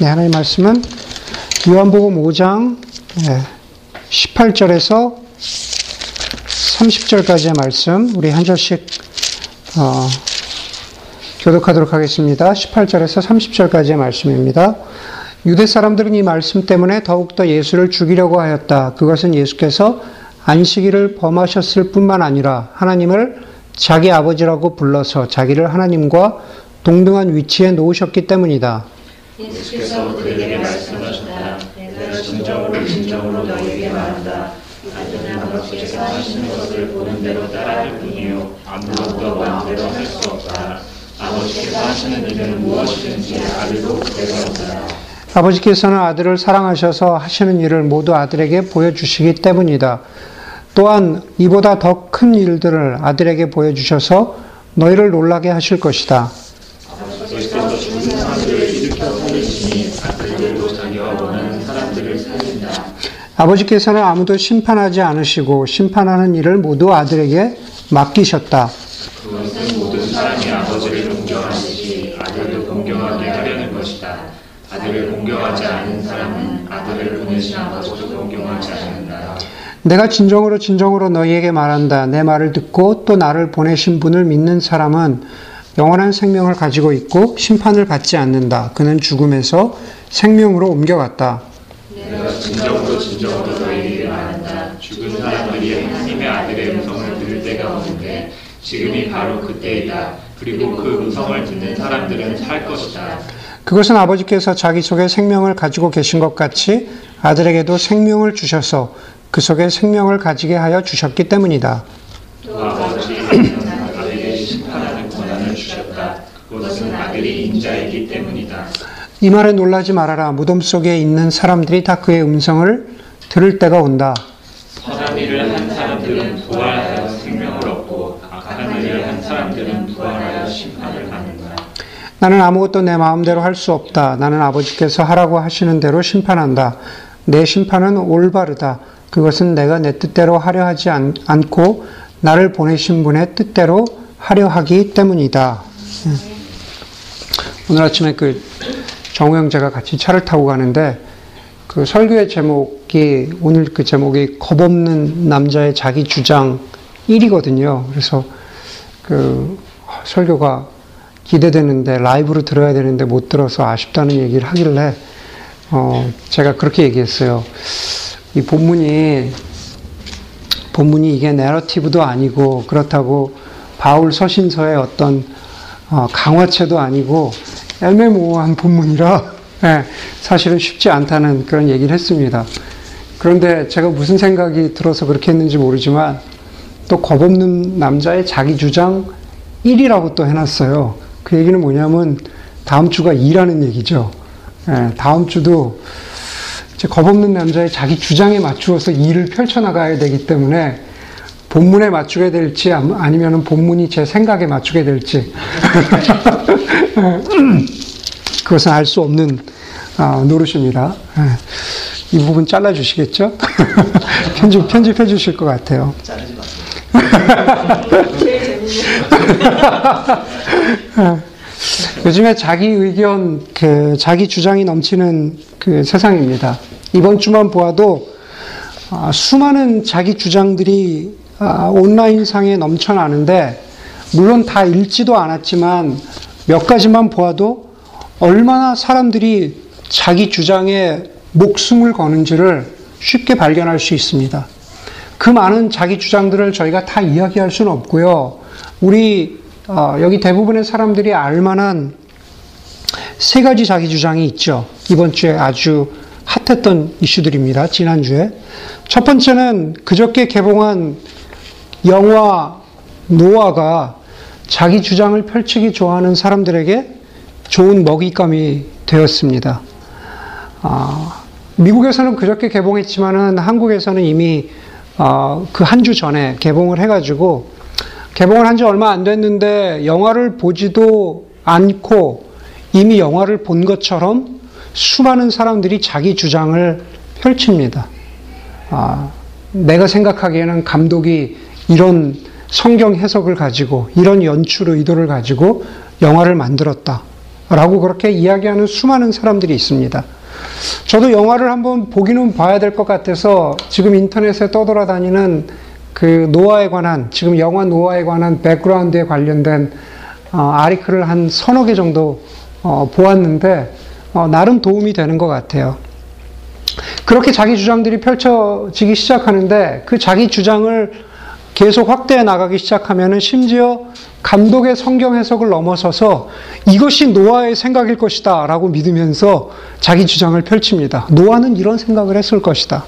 네, 하나님 말씀은 요한복음 5장 18절에서 30절까지의 말씀, 우리 한 절씩 어, 교독하도록 하겠습니다. 18절에서 30절까지의 말씀입니다. 유대 사람들은 이 말씀 때문에 더욱더 예수를 죽이려고 하였다. 그것은 예수께서 안식일을 범하셨을 뿐만 아니라 하나님을 자기 아버지라고 불러서 자기를 하나님과 동등한 위치에 놓으셨기 때문이다. 예수께서 그들에게 말씀하셨다. 내가 진정으로 진정으로 너희에게 말한다. 아들은 아버지께서 하시는 것을 보는 대로 따라할 뿐이요 아무것도 마음대로 할 수 없다. 아버지께서 하시는 일은 무엇이든지 아들도 그대로 한다. 아버지께서는 아들을 사랑하셔서 하시는 일을 모두 아들에게 보여주시기 때문이다. 또한 이보다 더 큰 일들을 아들에게 보여주셔서 너희를 놀라게 하실 것이다. 아버지께서는 아무도 심판하지 않으시고 심판하는 일을 모두 아들에게 맡기셨다. 그것은 모든 사람이 아버지를 공경하듯이 아들도 공경하게 하려는 것이다. 아들을 공경하지 않는 사람은 아들을 보내신 아버지도 공경하지 않는다. 내가 진정으로 진정으로 너희에게 말한다. 내 말을 듣고 또 나를 보내신 분을 믿는 사람은 영원한 생명을 가지고 있고 심판을 받지 않는다. 그는 죽음에서 생명으로 옮겨갔다. 내가 진정으로 진정으로 너희에게 말한다. 죽은 사람들이 하나님의 아들의 음성을 들을 때가 오는데 지금이 바로 그때이다. 그리고 그 음성을 듣는 사람들은 살 것이다. 그것은 아버지께서 자기 속에 생명을 가지고 계신 것 같이 아들에게도 생명을 주셔서 그 속에 생명을 가지게 하여 주셨기 때문이다. 또 아버지께서는 아들에게 심판하는 권한을 주셨다. 그것은 아들이 인자이기 때문이다. 이 말에 놀라지 말아라. 무덤 속에 있는 사람들이 다 그의 음성을 들을 때가 온다. 선한 일을 한 사람들은 부활하여 생명을 얻고 악한 일을 한 사람들은 부활하여 심판을 받는다. 나는 아무것도 내 마음대로 할 수 없다. 나는 아버지께서 하라고 하시는 대로 심판한다. 내 심판은 올바르다. 그것은 내가 내 뜻대로 하려 하지 않, 고 나를 보내신 분의 뜻대로 하려 하기 때문이다. 예. 오늘 아침에 그 정우 형제가 같이 차를 타고 가는데 그 설교의 제목이 오늘 그 제목이 겁없는 남자의 자기 주장 1이거든요. 그래서 그 설교가 기대되는데 라이브로 들어야 되는데 못 들어서 아쉽다는 얘기를 하길래 어 제가 그렇게 얘기했어요. 이 본문이 본문이 이게 내러티브도 아니고 그렇다고 바울 서신서의 어떤 어, 강화체도 아니고 애매모호한 본문이라 예, 사실은 쉽지 않다는 그런 얘기를 했습니다. 그런데 제가 무슨 생각이 들어서 그렇게 했는지 모르지만 또 겁 없는 남자의 자기 주장 1이라고 또 해놨어요. 그 얘기는 뭐냐면 다음 주가 2라는 얘기죠. 예, 다음 주도 겁 없는 남자의 자기 주장에 맞추어서 일을 펼쳐나가야 되기 때문에 본문에 맞추게 될지 아니면 본문이 제 생각에 맞추게 될지 그것은 알 수 없는 아, 노릇입니다. 예. 이 부분 잘라 주시겠죠? 편집 편집해 주실 것 같아요. 자르지 마세요. 요즘에 자기 의견, 그 자기 주장이 넘치는 그 세상입니다. 이번 주만 보아도 아, 수많은 자기 주장들이 아, 온라인 상에 넘쳐나는데 물론 다 읽지도 않았지만 몇 가지만 보아도 얼마나 사람들이 자기 주장에 목숨을 거는지를 쉽게 발견할 수 있습니다. 그 많은 자기 주장들을 저희가 다 이야기할 수는 없고요. 우리 어, 여기 대부분의 사람들이 알만한 세 가지 자기 주장이 있죠. 이번 주에 아주 핫했던 이슈들입니다. 지난주에. 첫 번째는 그저께 개봉한 영화 노아가 자기 주장을 펼치기 좋아하는 사람들에게 좋은 먹잇감이 되었습니다. 아, 미국에서는 그저께 개봉했지만은 한국에서는 이미 어, 그한 주 전에 개봉을 해가지고 개봉을 한 지 얼마 안 됐는데 영화를 보지도 않고 이미 영화를 본 것처럼 수많은 사람들이 자기 주장을 펼칩니다. 아, 내가 생각하기에는 감독이 이런 성경 해석을 가지고 이런 연출 의도를 가지고 영화를 만들었다. 라고 그렇게 이야기하는 수많은 사람들이 있습니다. 저도 영화를 한번 보기는 봐야 될 것 같아서 지금 인터넷에 떠돌아다니는 그 노아에 관한, 지금 영화 노아에 관한 백그라운드에 관련된 어, 아리클을 한 서너 개 정도 어, 보았는데, 어, 나름 도움이 되는 것 같아요. 그렇게 자기 주장들이 펼쳐지기 시작하는데 그 자기 주장을 계속 확대해 나가기 시작하면은 심지어 감독의 성경 해석을 넘어서서 이것이 노아의 생각일 것이다 라고 믿으면서 자기 주장을 펼칩니다. 노아는 이런 생각을 했을 것이다.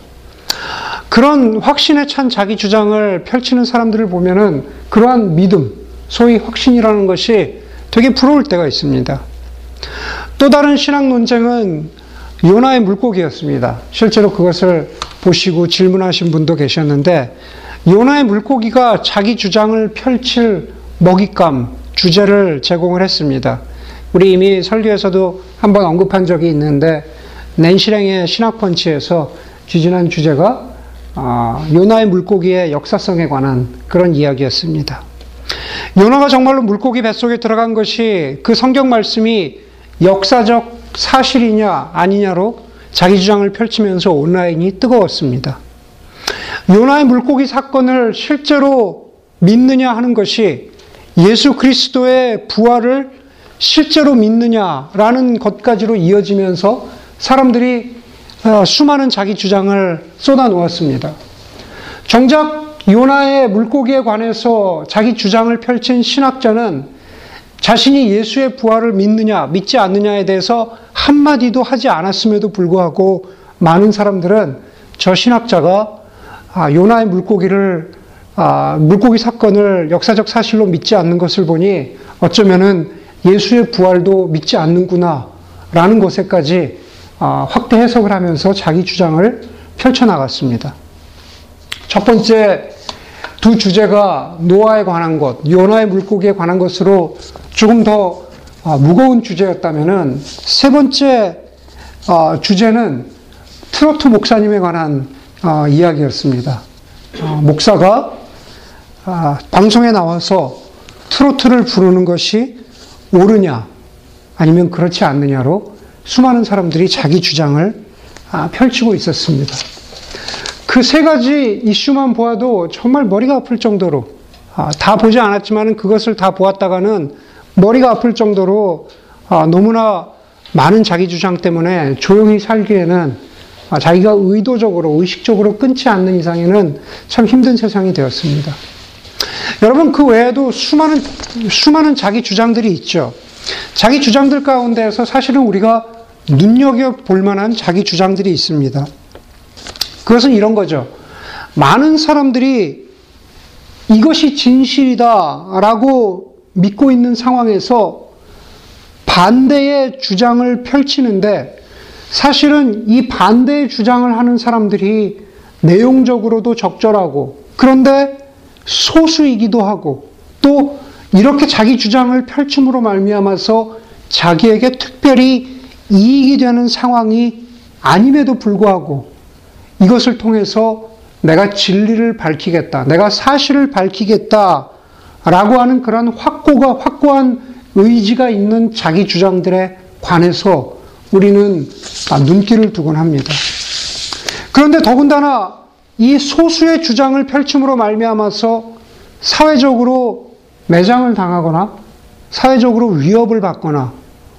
그런 확신에 찬 자기 주장을 펼치는 사람들을 보면은 그러한 믿음, 소위 확신이라는 것이 되게 부러울 때가 있습니다. 또 다른 신학 논쟁은 요나의 물고기였습니다. 실제로 그것을 보시고 질문하신 분도 계셨는데 요나의 물고기가 자기 주장을 펼칠 먹잇감, 주제를 제공을 했습니다. 우리 이미 설교에서도 한번 언급한 적이 있는데 낸시랭의 신학펀치에서 지지난 주제가 아, 요나의 물고기의 역사성에 관한 그런 이야기였습니다. 요나가 정말로 물고기 뱃속에 들어간 것이 그 성경 말씀이 역사적 사실이냐 아니냐로 자기 주장을 펼치면서 온라인이 뜨거웠습니다. 요나의 물고기 사건을 실제로 믿느냐 하는 것이 예수 그리스도의 부활을 실제로 믿느냐라는 것까지로 이어지면서 사람들이 어, 수많은 자기 주장을 쏟아 놓았습니다. 정작 요나의 물고기에 관해서 자기 주장을 펼친 신학자는 자신이 예수의 부활을 믿느냐, 믿지 않느냐에 대해서 한마디도 하지 않았음에도 불구하고 많은 사람들은 저 신학자가 아, 요나의 물고기를, 아, 물고기 사건을 역사적 사실로 믿지 않는 것을 보니 어쩌면은 예수의 부활도 믿지 않는구나, 라는 것에까지 아, 확대 해석을 하면서 자기 주장을 펼쳐나갔습니다. 첫 번째 두 주제가 노아에 관한 것, 요나의 물고기에 관한 것으로 조금 더 아, 무거운 주제였다면은 세 번째 아, 주제는 트로트 목사님에 관한 아, 이야기였습니다. 목사가 방송에 나와서 트로트를 부르는 것이 옳으냐 아니면 그렇지 않느냐로 수많은 사람들이 자기 주장을 펼치고 있었습니다. 그 세 가지 이슈만 보아도 정말 머리가 아플 정도로 다 보지 않았지만 그것을 다 보았다가는 머리가 아플 정도로 아, 너무나 많은 자기 주장 때문에 조용히 살기에는 아, 자기가 의도적으로, 의식적으로 끊지 않는 이상에는 참 힘든 세상이 되었습니다. 여러분, 그 외에도 수많은, 수많은 자기 주장들이 있죠. 자기 주장들 가운데에서 사실은 우리가 눈여겨볼 만한 자기 주장들이 있습니다. 그것은 이런 거죠. 많은 사람들이 이것이 진실이다라고 믿고 있는 상황에서 반대의 주장을 펼치는데 사실은 이 반대의 주장을 하는 사람들이 내용적으로도 적절하고 그런데 소수이기도 하고 또 이렇게 자기 주장을 펼침으로 말미암아서 자기에게 특별히 이익이 되는 상황이 아님에도 불구하고 이것을 통해서 내가 진리를 밝히겠다. 내가 사실을 밝히겠다. 라고 하는 그런 확고가, 확고한 의지가 있는 자기 주장들에 관해서 우리는 아, 눈길을 두곤 합니다. 그런데 더군다나 이 소수의 주장을 펼침으로 말미암아서 사회적으로 매장을 당하거나 사회적으로 위협을 받거나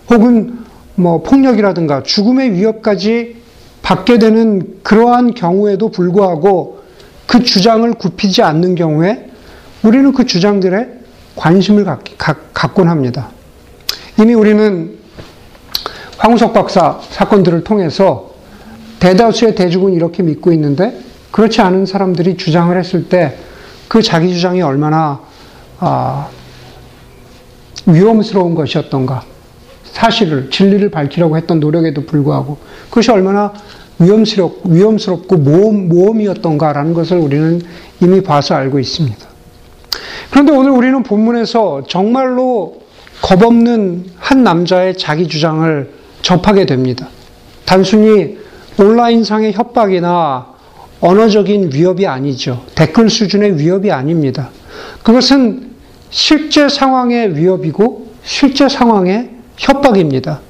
혹은 뭐 폭력이라든가 죽음의 위협까지 받게 되는 그러한 경우에도 불구하고 그 주장을 굽히지 않는 경우에 우리는 그 주장들에 관심을 갖, 곤 합니다. 이미 우리는 황우석 박사 사건들을 통해서 대다수의 대중은 이렇게 믿고 있는데 그렇지 않은 사람들이 주장을 했을 때 그 자기 주장이 얼마나 아, 위험스러운 것이었던가 사실을 진리를 밝히려고 했던 노력에도 불구하고 그것이 얼마나 위험스럽, 위험스럽고 모험, 모험이었던가라는 것을 우리는 이미 봐서 알고 있습니다. 그런데 오늘 우리는 본문에서 정말로 겁없는 한 남자의 자기 주장을 접하게 됩니다. 단순히 온라인상의 협박이나 언어적인 위협이 아니죠. 댓글 수준의 위협이 아닙니다. 그것은 실제 상황의 위협이고 실제 상황의 협박입니다.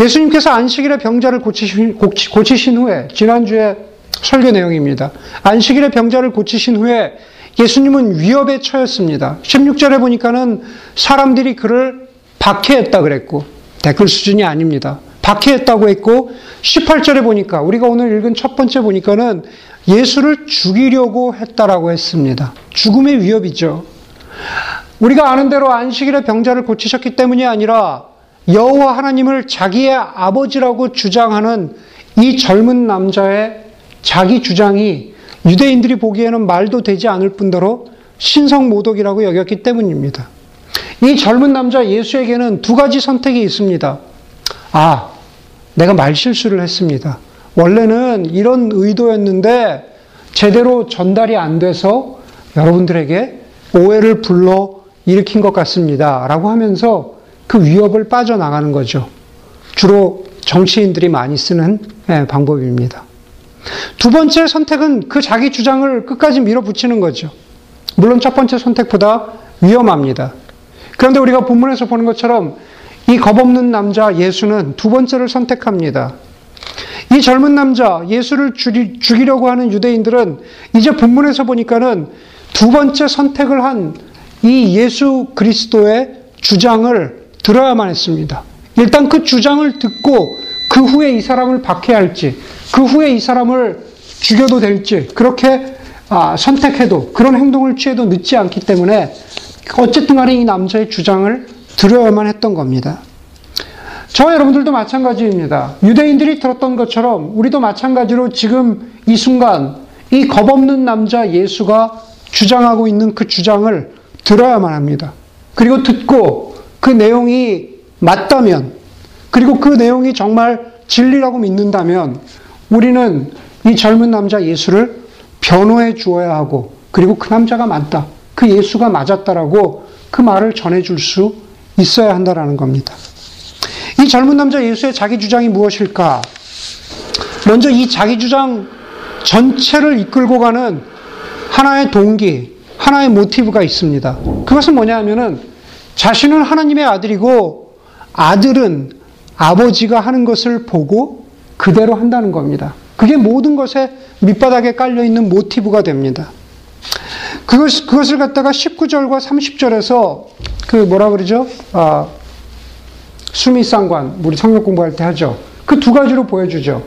예수님께서 안식일에 병자를 고치신, 고치신 후에, 지난주에 설교 내용입니다. 안식일에 병자를 고치신 후에 예수님은 위협에 처했습니다. 16절에 보니까는 사람들이 그를 박해했다 그랬고, 댓글 수준이 아닙니다. 박해했다고 했고, 18절에 보니까, 우리가 오늘 읽은 첫 번째 보니까는 예수를 죽이려고 했다라고 했습니다. 죽음의 위협이죠. 우리가 아는 대로 안식일에 병자를 고치셨기 때문이 아니라 여호와 하나님을 자기의 아버지라고 주장하는 이 젊은 남자의 자기 주장이 유대인들이 보기에는 말도 되지 않을 뿐더러 신성 모독이라고 여겼기 때문입니다. 이 젊은 남자 예수에게는 두 가지 선택이 있습니다. 아, 내가 말실수를 했습니다. 원래는 이런 의도였는데 제대로 전달이 안 돼서 여러분들에게 오해를 불러 일으킨 것 같습니다. 라고 하면서 그 위협을 빠져나가는 거죠. 주로 정치인들이 많이 쓰는 예, 방법입니다. 두 번째 선택은 그 자기 주장을 끝까지 밀어붙이는 거죠. 물론 첫 번째 선택보다 위험합니다. 그런데 우리가 본문에서 보는 것처럼 이 겁없는 남자 예수는 두 번째를 선택합니다. 이 젊은 남자 예수를 죽이려고 하는 유대인들은 이제 본문에서 보니까는 두 번째 선택을 한 이 예수 그리스도의 주장을 들어야만 했습니다. 일단 그 주장을 듣고 그 후에 이 사람을 박해할지, 그 후에 이 사람을 죽여도 될지, 그렇게 아, 선택해도, 그런 행동을 취해도 늦지 않기 때문에 어쨌든 간에 이 남자의 주장을 들어야만 했던 겁니다. 저와 여러분들도 마찬가지입니다. 유대인들이 들었던 것처럼 우리도 마찬가지로 지금 이 순간 이 겁없는 남자 예수가 주장하고 있는 그 주장을 들어야만 합니다. 그리고 듣고 그 내용이 맞다면, 그리고 그 내용이 정말 진리라고 믿는다면, 우리는 이 젊은 남자 예수를 변호해 주어야 하고, 그리고 그 남자가 맞다. 그 예수가 맞았다라고 그 말을 전해줄 수 있어야 한다라는 겁니다. 이 젊은 남자 예수의 자기 주장이 무엇일까? 먼저 이 자기 주장 전체를 이끌고 가는 하나의 동기, 하나의 모티브가 있습니다. 그것은 뭐냐 하면은 자신은 하나님의 아들이고 아들은 아버지가 하는 것을 보고 그대로 한다는 겁니다. 그게 모든 것에 밑바닥에 깔려 있는 모티브가 됩니다. 그것, 그것을 갖다가 19절과 30절에서 그 뭐라 그러죠? 아, 수미상관, 우리 성경 공부할 때 하죠. 그 두 가지로 보여주죠.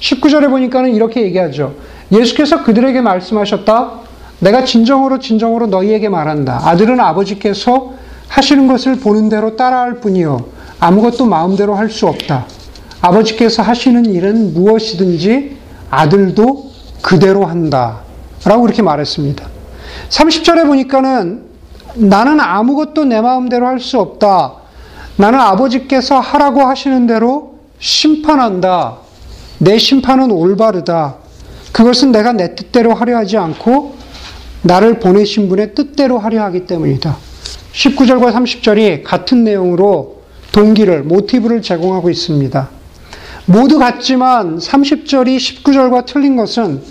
19절에 보니까는 이렇게 얘기하죠. 예수께서 그들에게 말씀하셨다. 내가 진정으로 진정으로 너희에게 말한다. 아들은 아버지께서 하시는 것을 보는 대로 따라할 뿐이요. 아무것도 마음대로 할 수 없다. 아버지께서 하시는 일은 무엇이든지 아들도 그대로 한다. 라고 그렇게 말했습니다. 30절에 보니까는 나는 아무것도 내 마음대로 할 수 없다. 나는 아버지께서 하라고 하시는 대로 심판한다. 내 심판은 올바르다. 그것은 내가 내 뜻대로 하려 하지 않고 나를 보내신 분의 뜻대로 하려 하기 때문이다. 19절과 30절이 같은 내용으로 동기를, 모티브를 제공하고 있습니다. 모두 같지만 30절이 19절과 틀린 것은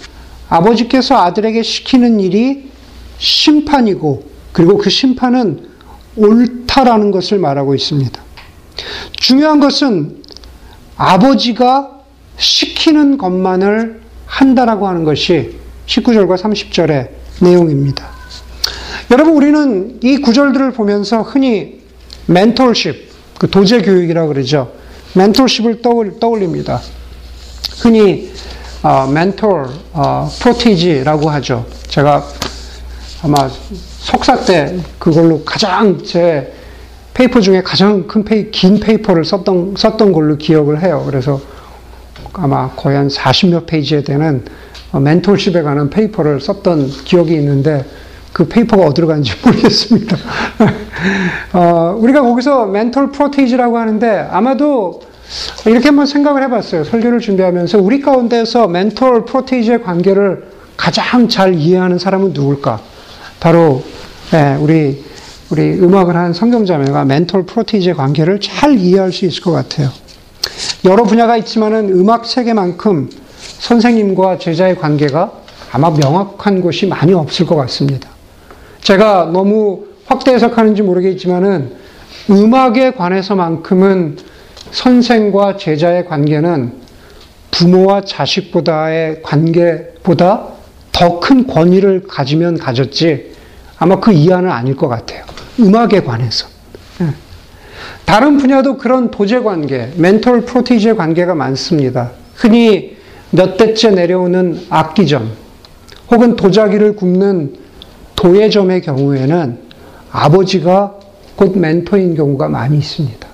아버지께서 아들에게 시키는 일이 심판이고, 그리고 그 심판은 옳다라는 것을 말하고 있습니다. 중요한 것은 아버지가 시키는 것만을 한다라고 하는 것이 19절과 30절의 내용입니다. 여러분, 우리는 이 구절들을 보면서 흔히 mentorship, 그 도제 교육이라고 그러죠. mentorship을 떠올, 떠올 립니다. 흔히 어, mentor, 어, protégé라고 하죠. 제가 아마 석사 때 그걸로 가장 제 paper 중에 가장 큰 페이, 긴 페이퍼를 썼던, 썼던 걸로 기억을 해요. 그래서 아마 거의 한 40몇 페이지에 되는 mentorship에 관한 paper를 썼던 기억이 있는데 그 paper가 어디로 간지 모르겠습니다. 어, 우리가 거기서 mentor protégé라고 하는데 아마도 이렇게 한번 생각을 해봤어요. 설교를 준비하면서 우리 가운데서 mentor protégé의 관계를 가장 잘 이해하는 사람은 누굴까? 바로 예, 우리 우리 음악을 한 성경자매가 mentor protégé의 관계를 잘 이해할 수 있을 것 같아요. 여러 분야가 있지만은 음악 세계만큼 선생님과 제자의 관계가 아마 명확한 곳이 많이 없을 것 같습니다. 제가 너무 확대 해석하는지 모르겠지만은 음악에 관해서만큼은 선생과 제자의 관계는 부모와 자식보다의 관계보다 더 큰 권위를 가지면 가졌지 아마 그 이하는 아닐 것 같아요. 음악에 관해서. 예. 다른 분야도 그런 도제 관계, 멘토 프로티지의 관계가 많습니다. 흔히 몇 대째 내려오는 악기점, 혹은 도자기를 굽는 도예점의 경우에는 아버지가 곧 멘토인 경우가 많이 있습니다.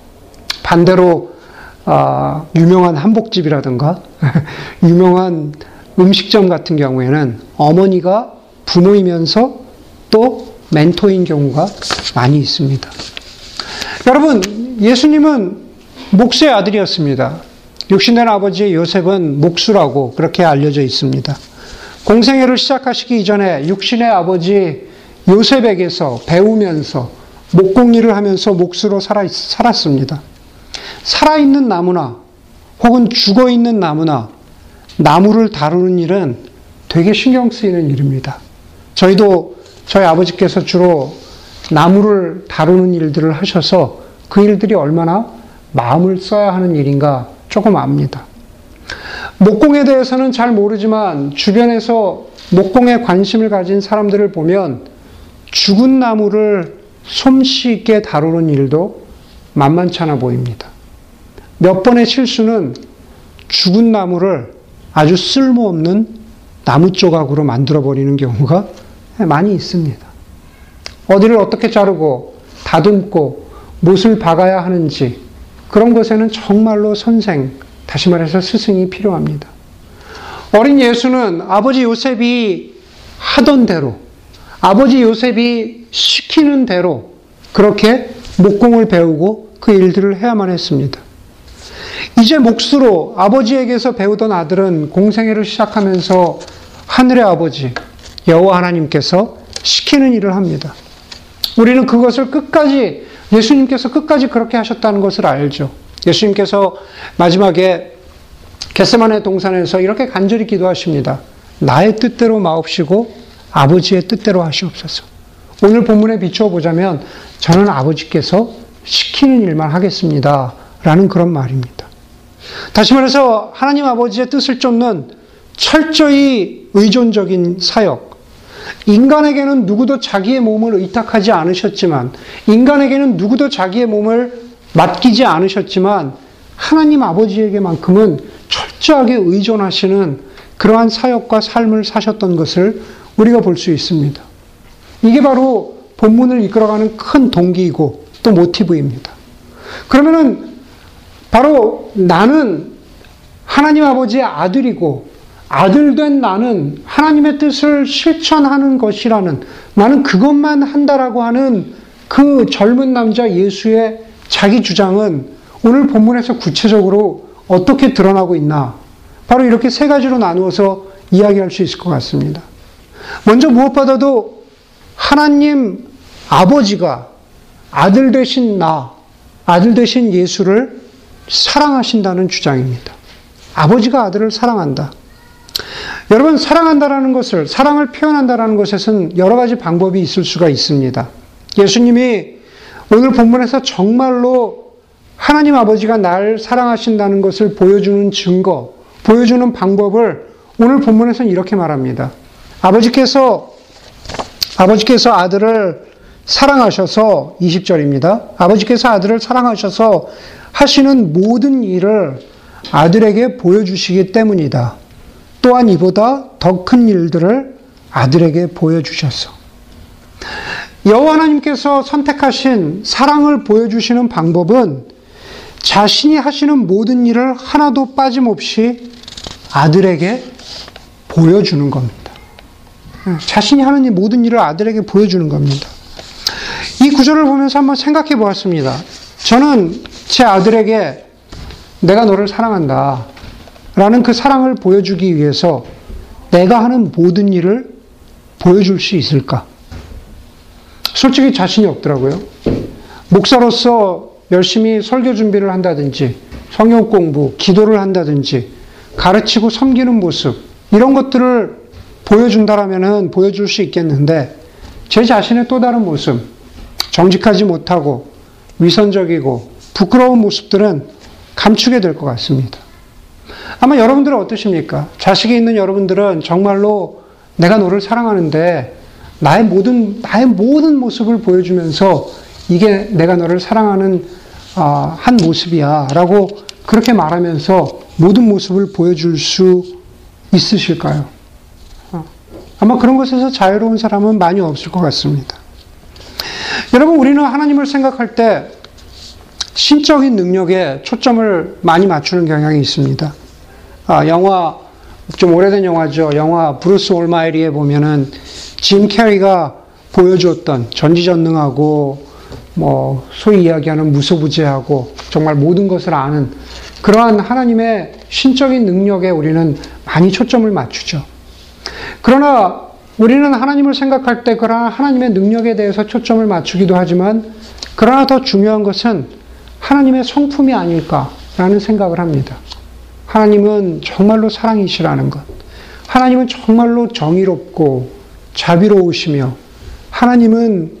반대로 어, 유명한 한복집이라든가 유명한 음식점 같은 경우에는 어머니가 부모이면서 또 멘토인 경우가 많이 있습니다. 여러분, 예수님은 목수의 아들이었습니다. 육신된 아버지 요셉은 목수라고 그렇게 알려져 있습니다. 공생애를 시작하시기 이전에 육신의 아버지 요셉에게서 배우면서 목공일을 하면서 목수로 살아, 살았습니다. 살아있는 나무나 혹은 죽어있는 나무나 나무를 다루는 일은 되게 신경 쓰이는 일입니다. 저희도 저희 아버지께서 주로 나무를 다루는 일들을 하셔서 그 일들이 얼마나 마음을 써야 하는 일인가 조금 압니다. 목공에 대해서는 잘 모르지만 주변에서 목공에 관심을 가진 사람들을 보면 죽은 나무를 솜씨 있게 다루는 일도 만만찮아 보입니다. 몇 번의 실수는 죽은 나무를 아주 쓸모없는 나무 조각으로 만들어버리는 경우가 많이 있습니다. 어디를 어떻게 자르고 다듬고 못을 박아야 하는지 그런 것에는 정말로 선생, 다시 말해서 스승이 필요합니다. 어린 예수는 아버지 요셉이 하던 대로, 아버지 요셉이 시키는 대로 그렇게 목공을 배우고 그 일들을 해야만 했습니다. 이제 몫으로 아버지에게서 배우던 아들은 공생애를 시작하면서 하늘의 아버지 여호와 하나님께서 시키는 일을 합니다. 우리는 그것을 끝까지 예수님께서 끝까지 그렇게 하셨다는 것을 알죠. 예수님께서 마지막에 겟세만의 동산에서 이렇게 간절히 기도하십니다. 나의 뜻대로 마옵시고 아버지의 뜻대로 하시옵소서. 오늘 본문에 비추어 보자면 저는 아버지께서 시키는 일만 하겠습니다. 라는 그런 말입니다. 다시 말해서 하나님 아버지의 뜻을 쫓는 철저히 의존적인 사역. 인간에게는 누구도 자기의 몸을 의탁하지 않으셨지만, 인간에게는 누구도 자기의 몸을 맡기지 않으셨지만, 하나님 아버지에게만큼은 철저하게 의존하시는 그러한 사역과 삶을 사셨던 것을 우리가 볼 수 있습니다. 이게 바로 본문을 이끌어가는 큰 동기이고 또 모티브입니다. 그러면은 바로 나는 하나님 아버지의 아들이고 아들 된 나는 하나님의 뜻을 실천하는 것이라는 나는 그것만 한다라고 하는 그 젊은 남자 예수의 자기 주장은 오늘 본문에서 구체적으로 어떻게 드러나고 있나? 바로 이렇게 세 가지로 나누어서 이야기할 수 있을 것 같습니다. 먼저 무엇보다도 하나님 아버지가 아들 되신 나, 아들 되신 예수를 사랑하신다는 주장입니다. 아버지가 아들을 사랑한다. 여러분, 사랑한다라는 것을, 사랑을 표현한다라는 것에는 여러 가지 방법이 있을 수가 있습니다. 예수님이 오늘 본문에서 정말로 하나님 아버지가 날 사랑하신다는 것을 보여주는 증거, 보여주는 방법을 오늘 본문에서는 이렇게 말합니다. 아버지께서, 아버지께서 아들을 사랑하셔서, 20절입니다. 아버지께서 아들을 사랑하셔서 하시는 모든 일을 아들에게 보여주시기 때문이다. 또한 이보다 더 큰 일들을 아들에게 보여주셔서. 여호와 하나님께서 선택하신 사랑을 보여주시는 방법은 자신이 하시는 모든 일을 하나도 빠짐없이 아들에게 보여주는 겁니다. 자신이 하는 모든 일을 아들에게 보여주는 겁니다. 이 구절을 보면서 한번 생각해 보았습니다. 저는 제 아들에게 내가 너를 사랑한다. 라는 그 사랑을 보여주기 위해서 내가 하는 모든 일을 보여줄 수 있을까? 솔직히 자신이 없더라고요. 목사로서 열심히 설교 준비를 한다든지, 성경 공부, 기도를 한다든지, 가르치고 섬기는 모습, 이런 것들을 보여준다라면 보여줄 수 있겠는데, 제 자신의 또 다른 모습, 정직하지 못하고, 위선적이고 부끄러운 모습들은 감추게 될 것 같습니다. 아마 여러분들은 어떠십니까? 자식이 있는 여러분들은 정말로 내가 너를 사랑하는데 나의 모든 나의 모든 모습을 보여주면서 이게 내가 너를 사랑하는 아, 한 모습이야라고 그렇게 말하면서 모든 모습을 보여줄 수 있으실까요? 어, 아마 그런 것에서 자유로운 사람은 많이 없을 것 같습니다. 여러분 우리는 하나님을 생각할 때 신적인 능력에 초점을 많이 맞추는 경향이 있습니다. 아, 영화 좀 오래된 영화죠. 영화 Bruce Almighty에 보면은 짐 캐리가 보여주었던 전지전능하고 뭐 소위 이야기하는 무소부재하고 정말 모든 것을 아는 그러한 하나님의 신적인 능력에 우리는 많이 초점을 맞추죠. 그러나 우리는 하나님을 생각할 때 그러한 하나님의 능력에 대해서 초점을 맞추기도 하지만 그러나 더 중요한 것은 하나님의 성품이 아닐까라는 생각을 합니다. 하나님은 정말로 사랑이시라는 것. 하나님은 정말로 정의롭고 자비로우시며 하나님은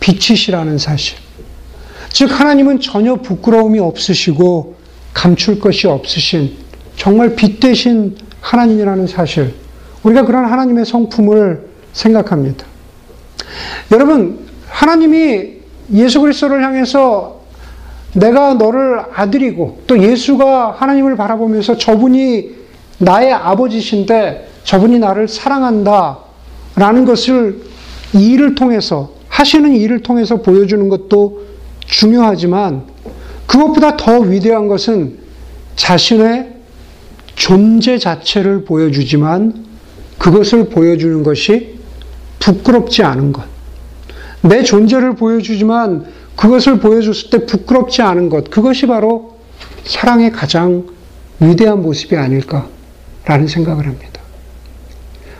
빛이시라는 사실. 즉, 하나님은 전혀 부끄러움이 없으시고 감출 것이 없으신 정말 빛 대신 하나님이라는 사실. 우리가 그런 하나님의 성품을 생각합니다. 여러분, 하나님이 예수 그리스도를 향해서 내가 너를 아들이고 또 예수가 하나님을 바라보면서 저분이 나의 아버지신데 저분이 나를 사랑한다 라는 것을 이 일을 통해서 하시는 일을 통해서 보여주는 것도 중요하지만 그것보다 더 위대한 것은 자신의 존재 자체를 보여주지만 그것을 보여주는 것이 부끄럽지 않은 것. 내 존재를 보여주지만 그것을 보여줬을 때 부끄럽지 않은 것, 그것이 바로 사랑의 가장 위대한 모습이 아닐까라는 생각을 합니다.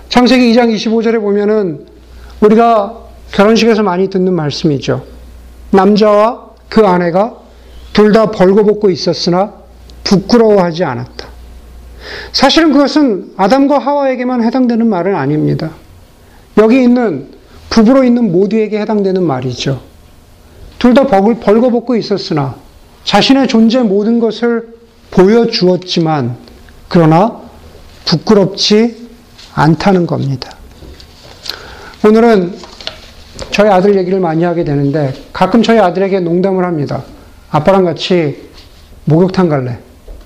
창세기 2장 25절에 보면은 우리가 결혼식에서 많이 듣는 말씀이죠. 남자와 그 아내가 둘 다 벌거벗고 있었으나 부끄러워하지 않았다. 사실은 그것은 아담과 하와에게만 해당되는 말은 아닙니다. 여기 있는 부부로 있는 모두에게 해당되는 말이죠. 둘 다 벌거벗고 있었으나 자신의 존재 모든 것을 보여주었지만 그러나 부끄럽지 않다는 겁니다. 오늘은 저희 아들 얘기를 많이 하게 되는데 가끔 저희 아들에게 농담을 합니다. 아빠랑 같이 목욕탕 갈래?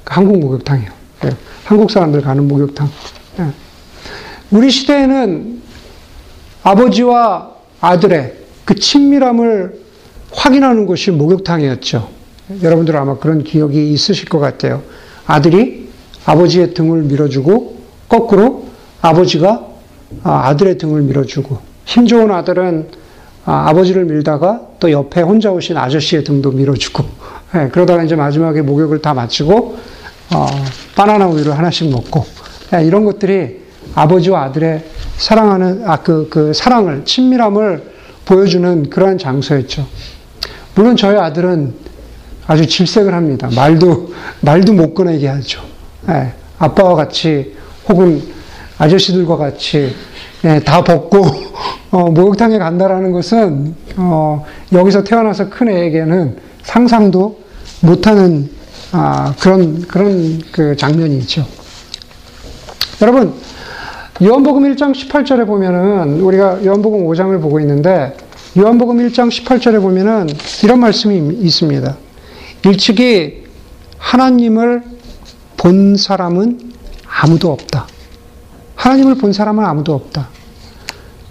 한국 목욕탕이요. 네. 한국 사람들 가는 목욕탕. 네. 우리 시대에는 아버지와 아들의 그 친밀함을 확인하는 곳이 목욕탕이었죠. 여러분들 아마 그런 기억이 있으실 것 같아요. 아들이 아버지의 등을 밀어주고 거꾸로 아버지가 아, 아들의 등을 밀어주고 힘 좋은 아들은 아, 아버지를 밀다가 또 옆에 혼자 오신 아저씨의 등도 밀어주고 네, 그러다가 이제 마지막에 목욕을 다 마치고 어, 바나나 우유를 하나씩 먹고 네, 이런 것들이 아버지와 아들의 사랑하는 아그그 사랑을 친밀함을 보여주는 그러한 장소였죠. 물론 저희 아들은 아주 질색을 합니다. 말도, 말도 못 꺼내게 하죠. 예, 아빠와 같이 혹은 아저씨들과 같이 예, 다 벗고 어, 목욕탕에 간다라는 것은 어, 여기서 태어나서 큰 애에게는 상상도 못하는 아, 그런 그런 그 장면이 있죠. 여러분 요한복음 1장 18절에 보면은 우리가 요한복음 5장을 보고 있는데 요한복음 1장 18절에 보면은 이런 말씀이 있습니다. 일찍이 하나님을 본 사람은 아무도 없다. 하나님을 본 사람은 아무도 없다.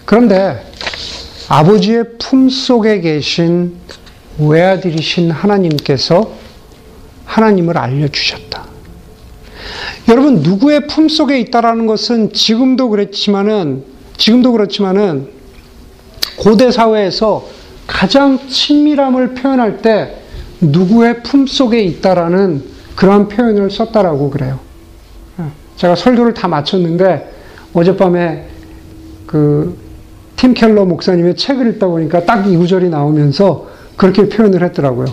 그런데 아버지의 품 속에 계신 외아들이신 하나님께서 하나님을 알려주셨다. 여러분, 누구의 품 속에 있다라는 것은 지금도 그렇지만은, 지금도 그렇지만은, 고대 사회에서 가장 친밀함을 표현할 때 누구의 품 속에 있다라는 그러한 표현을 썼다라고 그래요. 제가 설교를 다 마쳤는데 어젯밤에 그 팀 켈러 목사님의 책을 읽다 보니까 딱 이 구절이 나오면서 그렇게 표현을 했더라고요.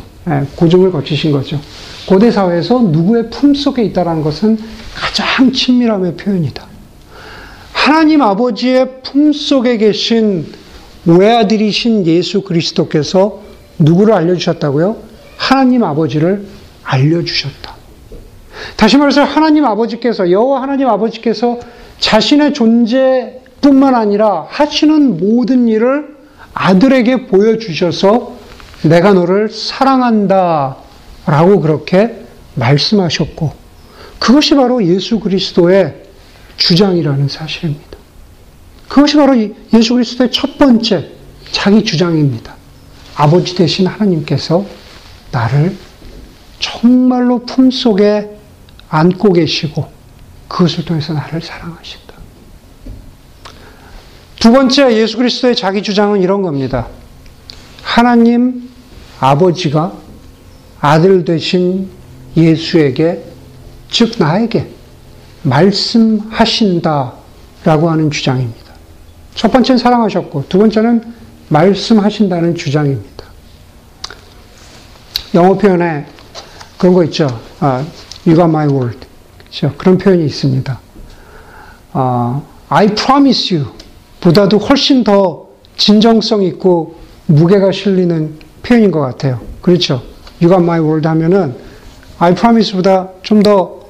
고증을 거치신 거죠. 고대 사회에서 누구의 품 속에 있다라는 것은 가장 친밀함의 표현이다. 하나님 아버지의 품 속에 계신 외아들이신 예수 그리스도께서 누구를 알려주셨다고요? 하나님 아버지를 알려주셨다. 다시 말해서 하나님 아버지께서 여호와 하나님 아버지께서 자신의 존재뿐만 아니라 하시는 모든 일을 아들에게 보여주셔서 내가 너를 사랑한다 라고 그렇게 말씀하셨고 그것이 바로 예수 그리스도의 주장이라는 사실입니다. 그것이 바로 예수 그리스도의 첫 번째 자기 주장입니다. 아버지 대신 하나님께서 나를 정말로 품속에 안고 계시고 그것을 통해서 나를 사랑하신다. 두 번째 예수 그리스도의 자기 주장은 이런 겁니다. 하나님 아버지가 아들 되신 예수에게 즉 나에게 말씀하신다라고 하는 주장입니다. 첫 번째는 사랑하셨고 두 번째는 말씀하신다는 주장입니다. 영어 표현에 그런 거 있죠. 아, you got my word. 그렇죠? 그런 표현이 있습니다. 아, I promise you 보다도 훨씬 더 진정성 있고 무게가 실리는 표현인 것 같아요. 그렇죠? You got my word 하면은 I promise보다 좀 더,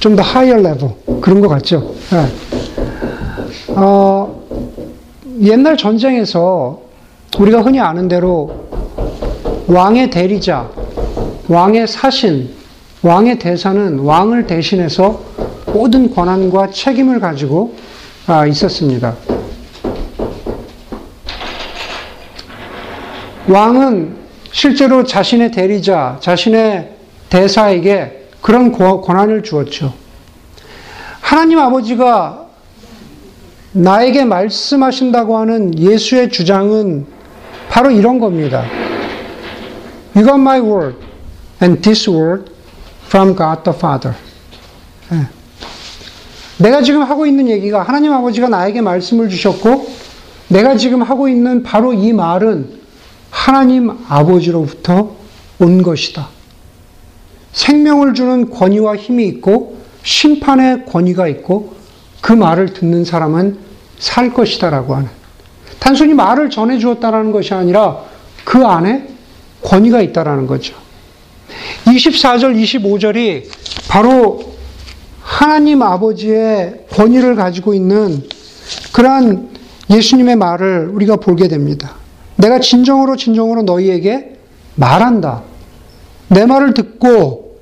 좀 더 higher level. 그런 것 같죠? 네. 어, 옛날 전쟁에서 우리가 흔히 아는 대로 왕의 대리자, 왕의 사신, 왕의 대사는 왕을 대신해서 모든 권한과 책임을 가지고 아, 있었습니다. 왕은 실제로 자신의 대리자, 자신의 대사에게 그런 권한을 주었죠. 하나님 아버지가 나에게 말씀하신다고 하는 예수의 주장은 바로 이런 겁니다. You got my word and this word from God the Father. 네. 내가 지금 하고 있는 얘기가 하나님 아버지가 나에게 말씀을 주셨고 내가 지금 하고 있는 바로 이 말은 하나님 아버지로부터 온 것이다. 생명을 주는 권위와 힘이 있고 심판의 권위가 있고 그 말을 듣는 사람은 살 것이다라고 하는 단순히 말을 전해 주었다라는 것이 아니라 그 안에 권위가 있다라는 거죠. 24절 25절이 바로 하나님 아버지의 권위를 가지고 있는 그러한 예수님의 말을 우리가 보게 됩니다. 내가 진정으로 진정으로 너희에게 말한다. 내 말을 듣고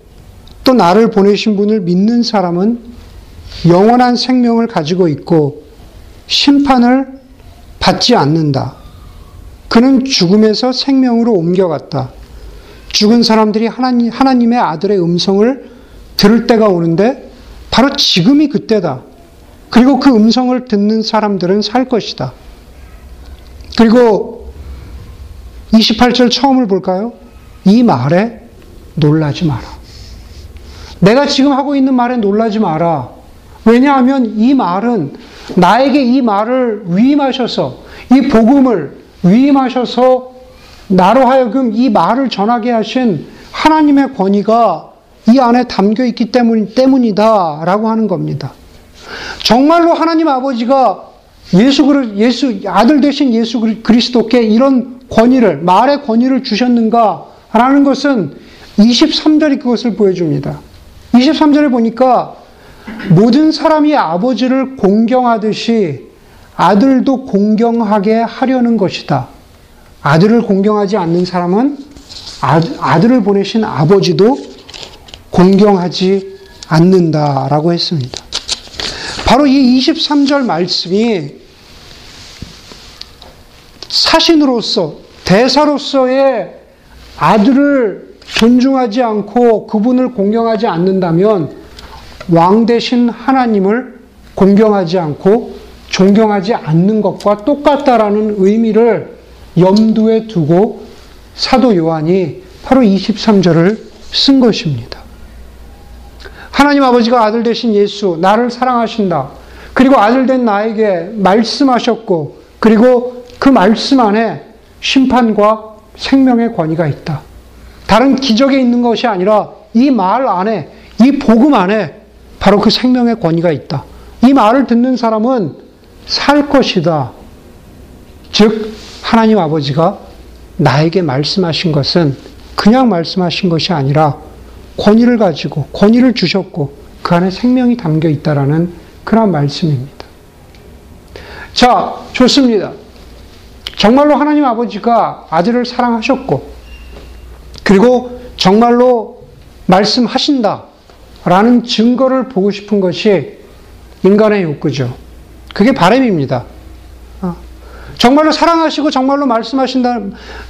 또 나를 보내신 분을 믿는 사람은 영원한 생명을 가지고 있고 심판을 받지 않는다. 그는 죽음에서 생명으로 옮겨갔다. 죽은 사람들이 하나님, 하나님의 아들의 음성을 들을 때가 오는데 바로 지금이 그때다. 그리고 그 음성을 듣는 사람들은 살 것이다. 그리고 28절 처음을 볼까요? 이 말에 놀라지 마라. 내가 지금 하고 있는 말에 놀라지 마라. 왜냐하면 이 말은 나에게 이 말을 위임하셔서 이 복음을 위임하셔서 나로 하여금 이 말을 전하게 하신 하나님의 권위가 이 안에 담겨 있기 때문, 때문이다 라고 하는 겁니다. 정말로 하나님 아버지가 예수, 예수, 아들 되신 예수 그리스도께 이런 권위를, 말의 권위를 주셨는가? 라는 것은 23절이 그것을 보여줍니다. 23절에 보니까 모든 사람이 아버지를 공경하듯이 아들도 공경하게 하려는 것이다. 아들을 공경하지 않는 사람은 아들을 보내신 아버지도 공경하지 않는다라고 했습니다. 바로 이 23절 말씀이 사신으로서, 대사로서의 아들을 존중하지 않고 그분을 공경하지 않는다면 왕 대신 하나님을 공경하지 않고 존경하지 않는 것과 똑같다라는 의미를 염두에 두고 사도 요한이 바로 23절을 쓴 것입니다. 하나님 아버지가 아들 대신 예수, 나를 사랑하신다. 그리고 아들 된 나에게 말씀하셨고, 그리고 그 말씀 안에 심판과 생명의 권위가 있다. 다른 기적에 있는 것이 아니라 이 말 안에, 이 복음 안에 바로 그 생명의 권위가 있다. 이 말을 듣는 사람은 살 것이다. 즉, 하나님 아버지가 나에게 말씀하신 것은 그냥 말씀하신 것이 아니라 권위를 가지고 권위를 주셨고 그 안에 생명이 담겨 있다라는 그런 말씀입니다. 자, 좋습니다. 정말로 하나님 아버지가 아들을 사랑하셨고 그리고 정말로 말씀하신다. 라는 증거를 보고 싶은 것이 인간의 욕구죠. 그게 바람입니다. 어. 정말로 사랑하시고 정말로 말씀하신다,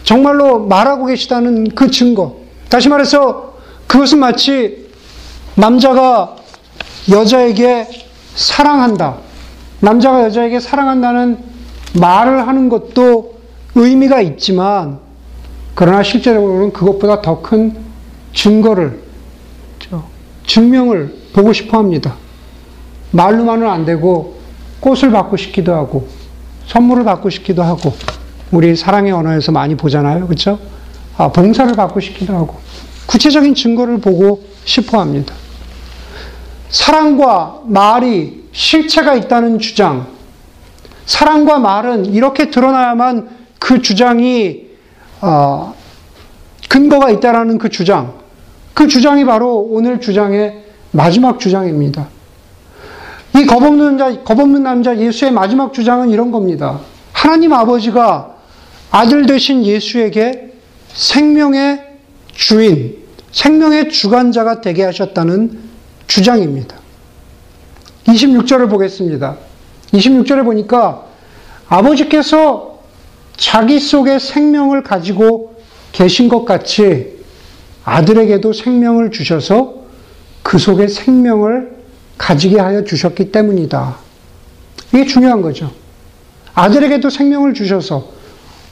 정말로 말하고 계시다는 그 증거. 다시 말해서 그것은 마치 남자가 여자에게 사랑한다. 남자가 여자에게 사랑한다는 말을 하는 것도 의미가 있지만, 그러나 실제로는 그것보다 더 큰 증거를, 증명을 보고 싶어 합니다. 말로만은 안 되고 꽃을 받고 싶기도 하고 선물을 받고 싶기도 하고 우리 사랑의 언어에서 많이 보잖아요. 그렇죠? 아, 봉사를 받고 싶기도 하고 구체적인 증거를 보고 싶어 합니다. 사랑과 말이 실체가 있다는 주장. 사랑과 말은 이렇게 드러나야만 그 주장이 어, 근거가 있다라는 그 주장. 그 주장이 바로 오늘 주장의 마지막 주장입니다. 이 겁없는 자, 겁없는 남자 예수의 마지막 주장은 이런 겁니다. 하나님 아버지가 아들 되신 예수에게 생명의 주인, 생명의 주관자가 되게 하셨다는 주장입니다. 26절을 보겠습니다. 26절에 보니까 아버지께서 자기 속에 생명을 가지고 계신 것 같이 아들에게도 생명을 주셔서 그 속에 생명을 가지게 하여 주셨기 때문이다. 이게 중요한 거죠. 아들에게도 생명을 주셔서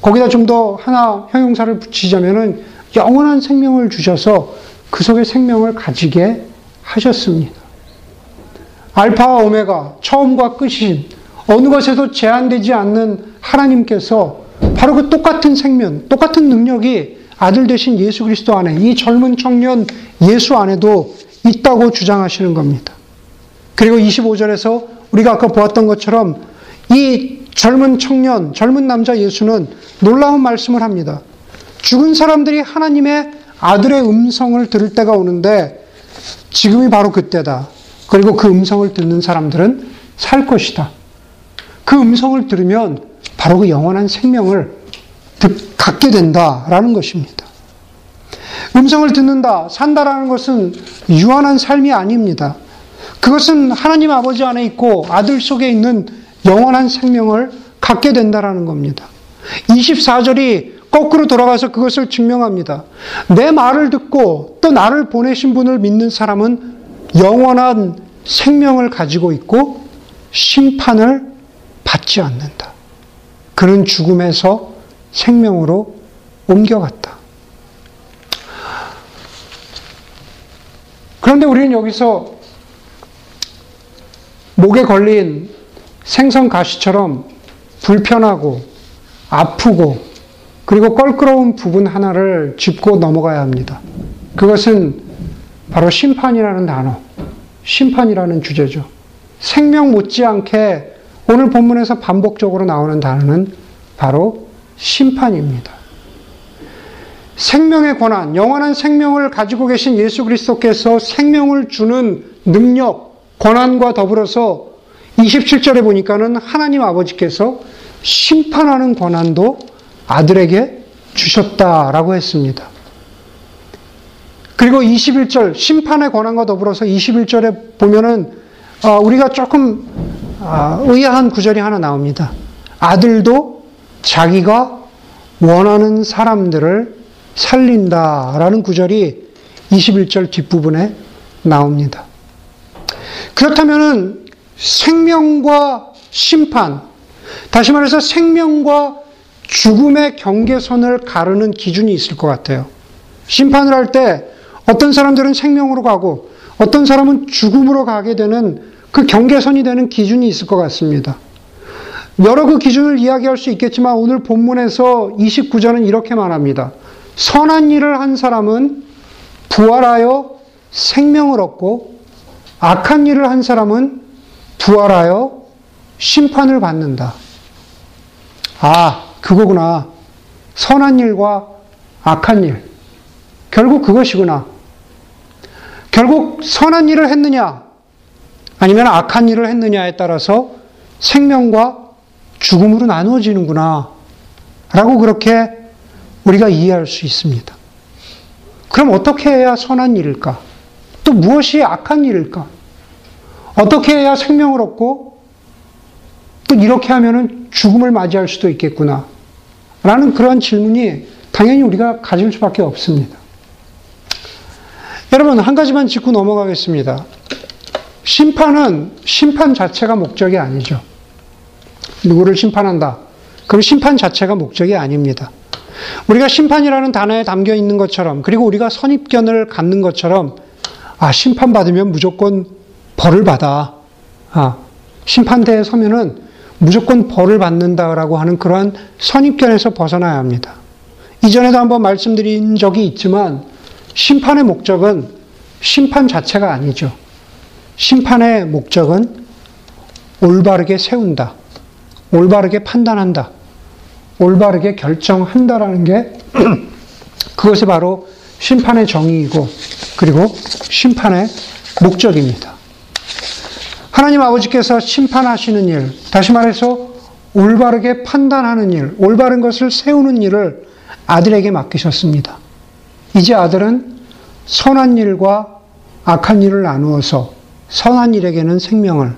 거기다 좀 더 하나 형용사를 붙이자면은 영원한 생명을 주셔서 그 속에 생명을 가지게 하셨습니다. 알파와 오메가, 처음과 끝이신 어느 것에도 제한되지 않는 하나님께서 바로 그 똑같은 생명, 똑같은 능력이 아들 되신 예수 그리스도 안에, 이 젊은 청년 예수 안에도 있다고 주장하시는 겁니다. 그리고 25절에서 우리가 아까 보았던 것처럼 이 젊은 청년, 젊은 남자 예수는 놀라운 말씀을 합니다. 죽은 사람들이 하나님의 아들의 음성을 들을 때가 오는데 지금이 바로 그때다. 그리고 그 음성을 듣는 사람들은 살 것이다. 그 음성을 들으면 바로 그 영원한 생명을 갖게 된다라는 것입니다. 음성을 듣는다, 산다라는 것은 유한한 삶이 아닙니다. 그것은 하나님 아버지 안에 있고 아들 속에 있는 영원한 생명을 갖게 된다라는 겁니다. 24절이 거꾸로 돌아가서 그것을 증명합니다. 내 말을 듣고 또 나를 보내신 분을 믿는 사람은 영원한 생명을 가지고 있고 심판을 받지 않는다. 그는 죽음에서 생명으로 옮겨갔다. 그런데 우리는 여기서 목에 걸린 생선 가시처럼 불편하고 아프고 그리고 껄끄러운 부분 하나를 짚고 넘어가야 합니다. 그것은 바로 심판이라는 단어, 심판이라는 주제죠. 생명 못지않게 오늘 본문에서 반복적으로 나오는 단어는 바로 심판입니다. 생명의 권한, 영원한 생명을 가지고 계신 예수 그리스도께서 생명을 주는 능력, 권한과 더불어서 27절에 보니까는 하나님 아버지께서 심판하는 권한도 아들에게 주셨다라고 했습니다. 그리고 21절 심판의 권한과 더불어서 21절에 보면은 어, 우리가 조금 어, 의아한 구절이 하나 나옵니다. 아들도 자기가 원하는 사람들을 살린다라는 구절이 21절 뒷부분에 나옵니다. 그렇다면 생명과 심판, 다시 말해서 생명과 죽음의 경계선을 가르는 기준이 있을 것 같아요. 심판을 할 때 어떤 사람들은 생명으로 가고 어떤 사람은 죽음으로 가게 되는 그 경계선이 되는 기준이 있을 것 같습니다. 여러 그 기준을 이야기할 수 있겠지만 오늘 본문에서 29절은 이렇게 말합니다. 선한 일을 한 사람은 부활하여 생명을 얻고 악한 일을 한 사람은 부활하여 심판을 받는다. 아, 그거구나. 선한 일과 악한 일. 결국 그것이구나. 결국 선한 일을 했느냐, 아니면 악한 일을 했느냐에 따라서 생명과 죽음으로 나누어지는구나. 라고 그렇게 우리가 이해할 수 있습니다. 그럼 어떻게 해야 선한 일일까? 또 무엇이 악한 일일까? 어떻게 해야 생명을 얻고 또 이렇게 하면은 죽음을 맞이할 수도 있겠구나. 라는 그런 질문이 당연히 우리가 가질 수밖에 없습니다. 여러분, 한 가지만 짚고 넘어가겠습니다. 심판은 심판 자체가 목적이 아니죠. 누구를 심판한다. 그럼 심판 자체가 목적이 아닙니다. 우리가 심판이라는 단어에 담겨 있는 것처럼, 그리고 우리가 선입견을 갖는 것처럼, 아, 심판받으면 무조건 벌을 받아. 아, 심판대에 서면은 무조건 벌을 받는다라고 하는 그러한 선입견에서 벗어나야 합니다. 이전에도 한번 말씀드린 적이 있지만, 심판의 목적은 심판 자체가 아니죠. 심판의 목적은 올바르게 세운다. 올바르게 판단한다. 올바르게 결정한다라는 게 그것이 바로 심판의 정의이고 그리고 심판의 목적입니다. 하나님 아버지께서 심판하시는 일, 다시 말해서 올바르게 판단하는 일, 올바른 것을 세우는 일을 아들에게 맡기셨습니다. 이제 아들은 선한 일과 악한 일을 나누어서 선한 일에게는 생명을,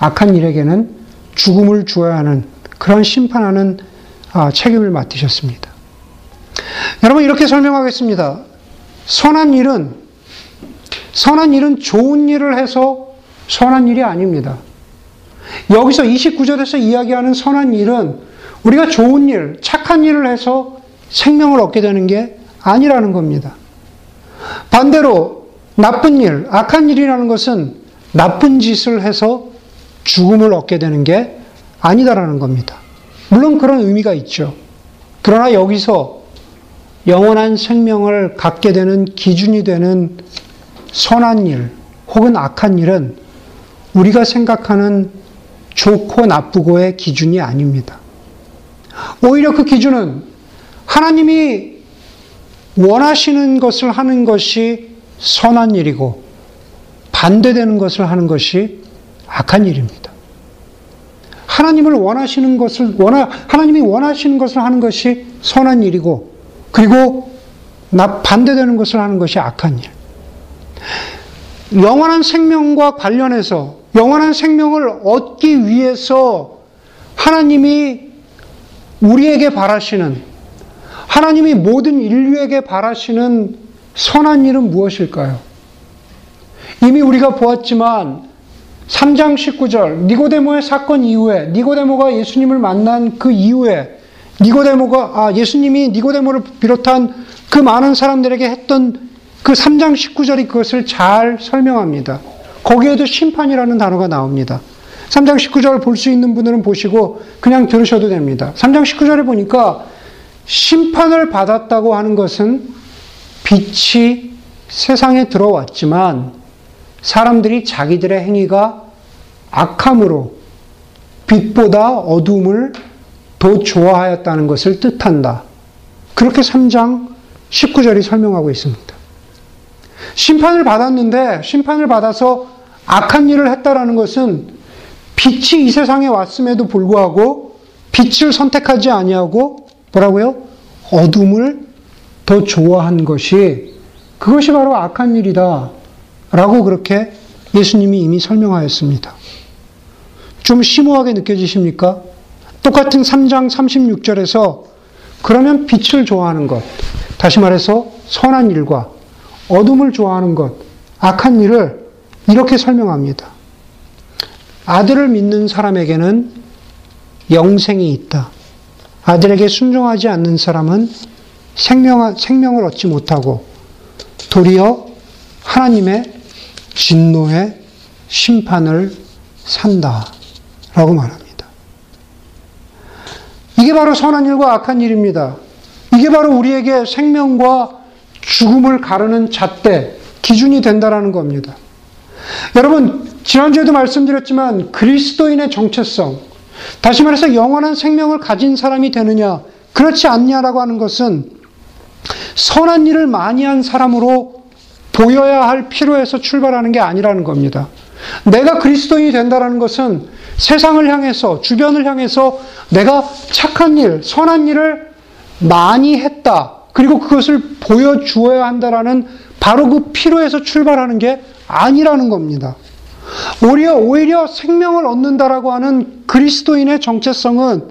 악한 일에게는 죽음을 주어야 하는 그런 심판하는 아, 책임을 맡으셨습니다. 여러분 이렇게 설명하겠습니다. 선한 일은 선한 일은 좋은 일을 해서 선한 일이 아닙니다. 여기서 29절에서 이야기하는 선한 일은 우리가 좋은 일, 착한 일을 해서 생명을 얻게 되는 게 아니라는 겁니다. 반대로 나쁜 일, 악한 일이라는 것은 나쁜 짓을 해서 죽음을 얻게 되는 게 아니다라는 겁니다. 물론 그런 의미가 있죠. 그러나 여기서 영원한 생명을 갖게 되는 기준이 되는 선한 일 혹은 악한 일은 우리가 생각하는 좋고 나쁘고의 기준이 아닙니다. 오히려 그 기준은 하나님이 원하시는 것을 하는 것이 선한 일이고 반대되는 것을 하는 것이 악한 일입니다. 하나님을 원하시는 것을 원하 하나님이 원하시는 것을 하는 것이 선한 일이고 그리고 나 반대되는 것을 하는 것이 악한 일. 영원한 생명과 관련해서 영원한 생명을 얻기 위해서 하나님이 우리에게 바라시는 하나님이 모든 인류에게 바라시는 선한 일은 무엇일까요? 이미 우리가 보았지만 3장 19절 니고데모의 사건 이후에 니고데모가 예수님을 만난 그 이후에 니고데모가 아 예수님이 니고데모를 비롯한 그 많은 사람들에게 했던 그 3장 19절이 그것을 잘 설명합니다. 거기에도 심판이라는 단어가 나옵니다. 3장 19절을 볼 수 있는 분들은 보시고 그냥 들으셔도 됩니다. 3장 19절에 보니까 심판을 받았다고 하는 것은 빛이 세상에 들어왔지만 사람들이 자기들의 행위가 악함으로 빛보다 어둠을 더 좋아하였다는 것을 뜻한다. 그렇게 3장 19절이 설명하고 있습니다. 심판을 받았는데 심판을 받아서 악한 일을 했다라는 것은 빛이 이 세상에 왔음에도 불구하고 빛을 선택하지 아니하고 뭐라고요? 어둠을 더 좋아한 것이 그것이 바로 악한 일이다. 라고 그렇게 예수님이 이미 설명하였습니다. 좀 심오하게 느껴지십니까? 똑같은 3장 36절에서 그러면 빛을 좋아하는 것, 다시 말해서 선한 일과 어둠을 좋아하는 것, 악한 일을 이렇게 설명합니다. 아들을 믿는 사람에게는 영생이 있다. 아들에게 순종하지 않는 사람은 생명, 생명을 얻지 못하고 도리어 하나님의 진노의 심판을 산다. 라고 말합니다. 이게 바로 선한 일과 악한 일입니다. 이게 바로 우리에게 생명과 죽음을 가르는 잣대, 기준이 된다라는 겁니다. 여러분, 지난주에도 말씀드렸지만 그리스도인의 정체성, 다시 말해서 영원한 생명을 가진 사람이 되느냐, 그렇지 않냐라고 하는 것은 선한 일을 많이 한 사람으로 보여야 할 필요에서 출발하는 게 아니라는 겁니다. 내가 그리스도인이 된다는 것은 세상을 향해서, 주변을 향해서 내가 착한 일, 선한 일을 많이 했다. 그리고 그것을 보여주어야 한다라는 바로 그 필요에서 출발하는 게 아니라는 겁니다. 오히려, 오히려 생명을 얻는다라고 하는 그리스도인의 정체성은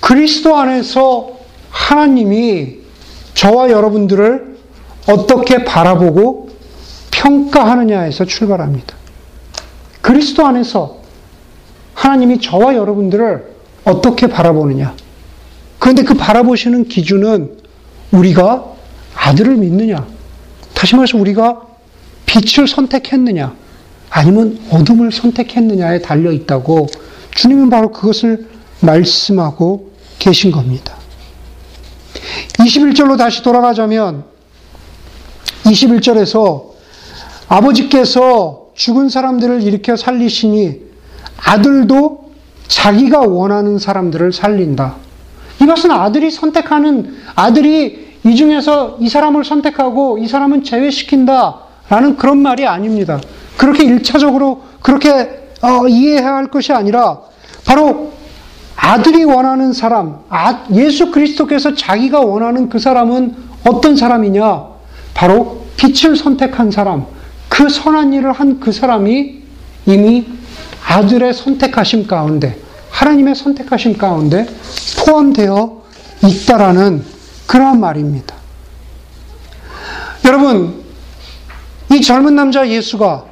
그리스도 안에서 하나님이 저와 여러분들을 어떻게 바라보고 평가하느냐에서 출발합니다. 그리스도 안에서 하나님이 저와 여러분들을 어떻게 바라보느냐. 그런데 그 바라보시는 기준은 우리가 아들을 믿느냐. 다시 말해서 우리가 빛을 선택했느냐. 아니면 어둠을 선택했느냐에 달려 있다고 주님은 바로 그것을 말씀하고 계신 겁니다. 21절로 다시 돌아가자면 21절에서 아버지께서 죽은 사람들을 일으켜 살리시니 아들도 자기가 원하는 사람들을 살린다. 이것은 아들이 선택하는 아들이 이 중에서 이 사람을 선택하고 이 사람은 제외시킨다. 라는 그런 말이 아닙니다. 그렇게 일차적으로 그렇게 어, 이해해야 할 것이 아니라 바로 아들이 원하는 사람, 아, 예수 그리스도께서 자기가 원하는 그 사람은 어떤 사람이냐? 바로 빛을 선택한 사람, 그 선한 일을 한 그 사람이 이미 아들의 선택하심 가운데, 하나님의 선택하심 가운데 포함되어 있다라는 그러한 말입니다. 여러분, 이 젊은 남자 예수가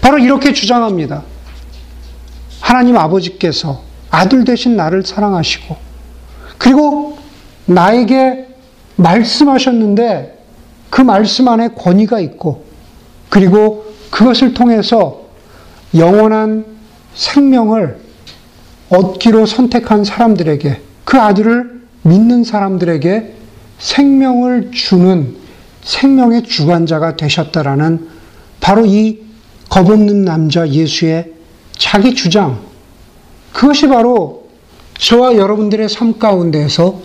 바로 이렇게 주장합니다. 하나님 아버지께서 아들 대신 나를 사랑하시고, 그리고 나에게 말씀하셨는데 그 말씀 안에 권위가 있고, 그리고 그것을 통해서 영원한 생명을 얻기로 선택한 사람들에게, 그 아들을 믿는 사람들에게 생명을 주는 생명의 주관자가 되셨다라는 바로 이 겁없는 남자 예수의 자기 주장, 그것이 바로 저와 여러분들의 삶 가운데에서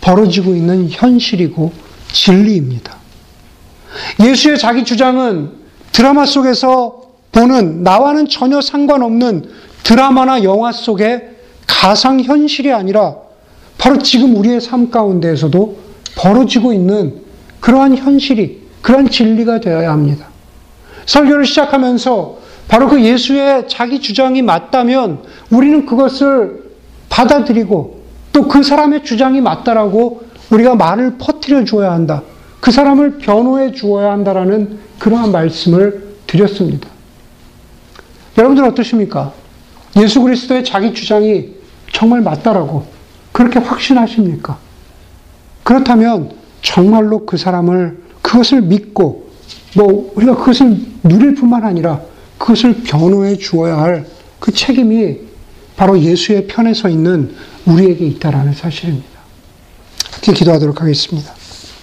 벌어지고 있는 현실이고 진리입니다. 예수의 자기 주장은 드라마 속에서 보는 나와는 전혀 상관없는 드라마나 영화 속의 가상 현실이 아니라 바로 지금 우리의 삶 가운데에서도 벌어지고 있는 그러한 현실이, 그러한 진리가 되어야 합니다. 설교를 시작하면서 바로 그 예수의 자기 주장이 맞다면 우리는 그것을 받아들이고 또 그 사람의 주장이 맞다라고 우리가 말을 퍼뜨려 주어야 한다. 그 사람을 변호해 주어야 한다라는 그러한 말씀을 드렸습니다. 여러분들 어떠십니까? 예수 그리스도의 자기 주장이 정말 맞다라고 그렇게 확신하십니까? 그렇다면 정말로 그 사람을 그것을 믿고 뭐 우리가 그것을 누릴 뿐만 아니라 그것을 변호해 주어야 할 그 책임이 바로 예수의 편에 서 있는 우리에게 있다라는 사실입니다. 이렇게 기도하도록 하겠습니다.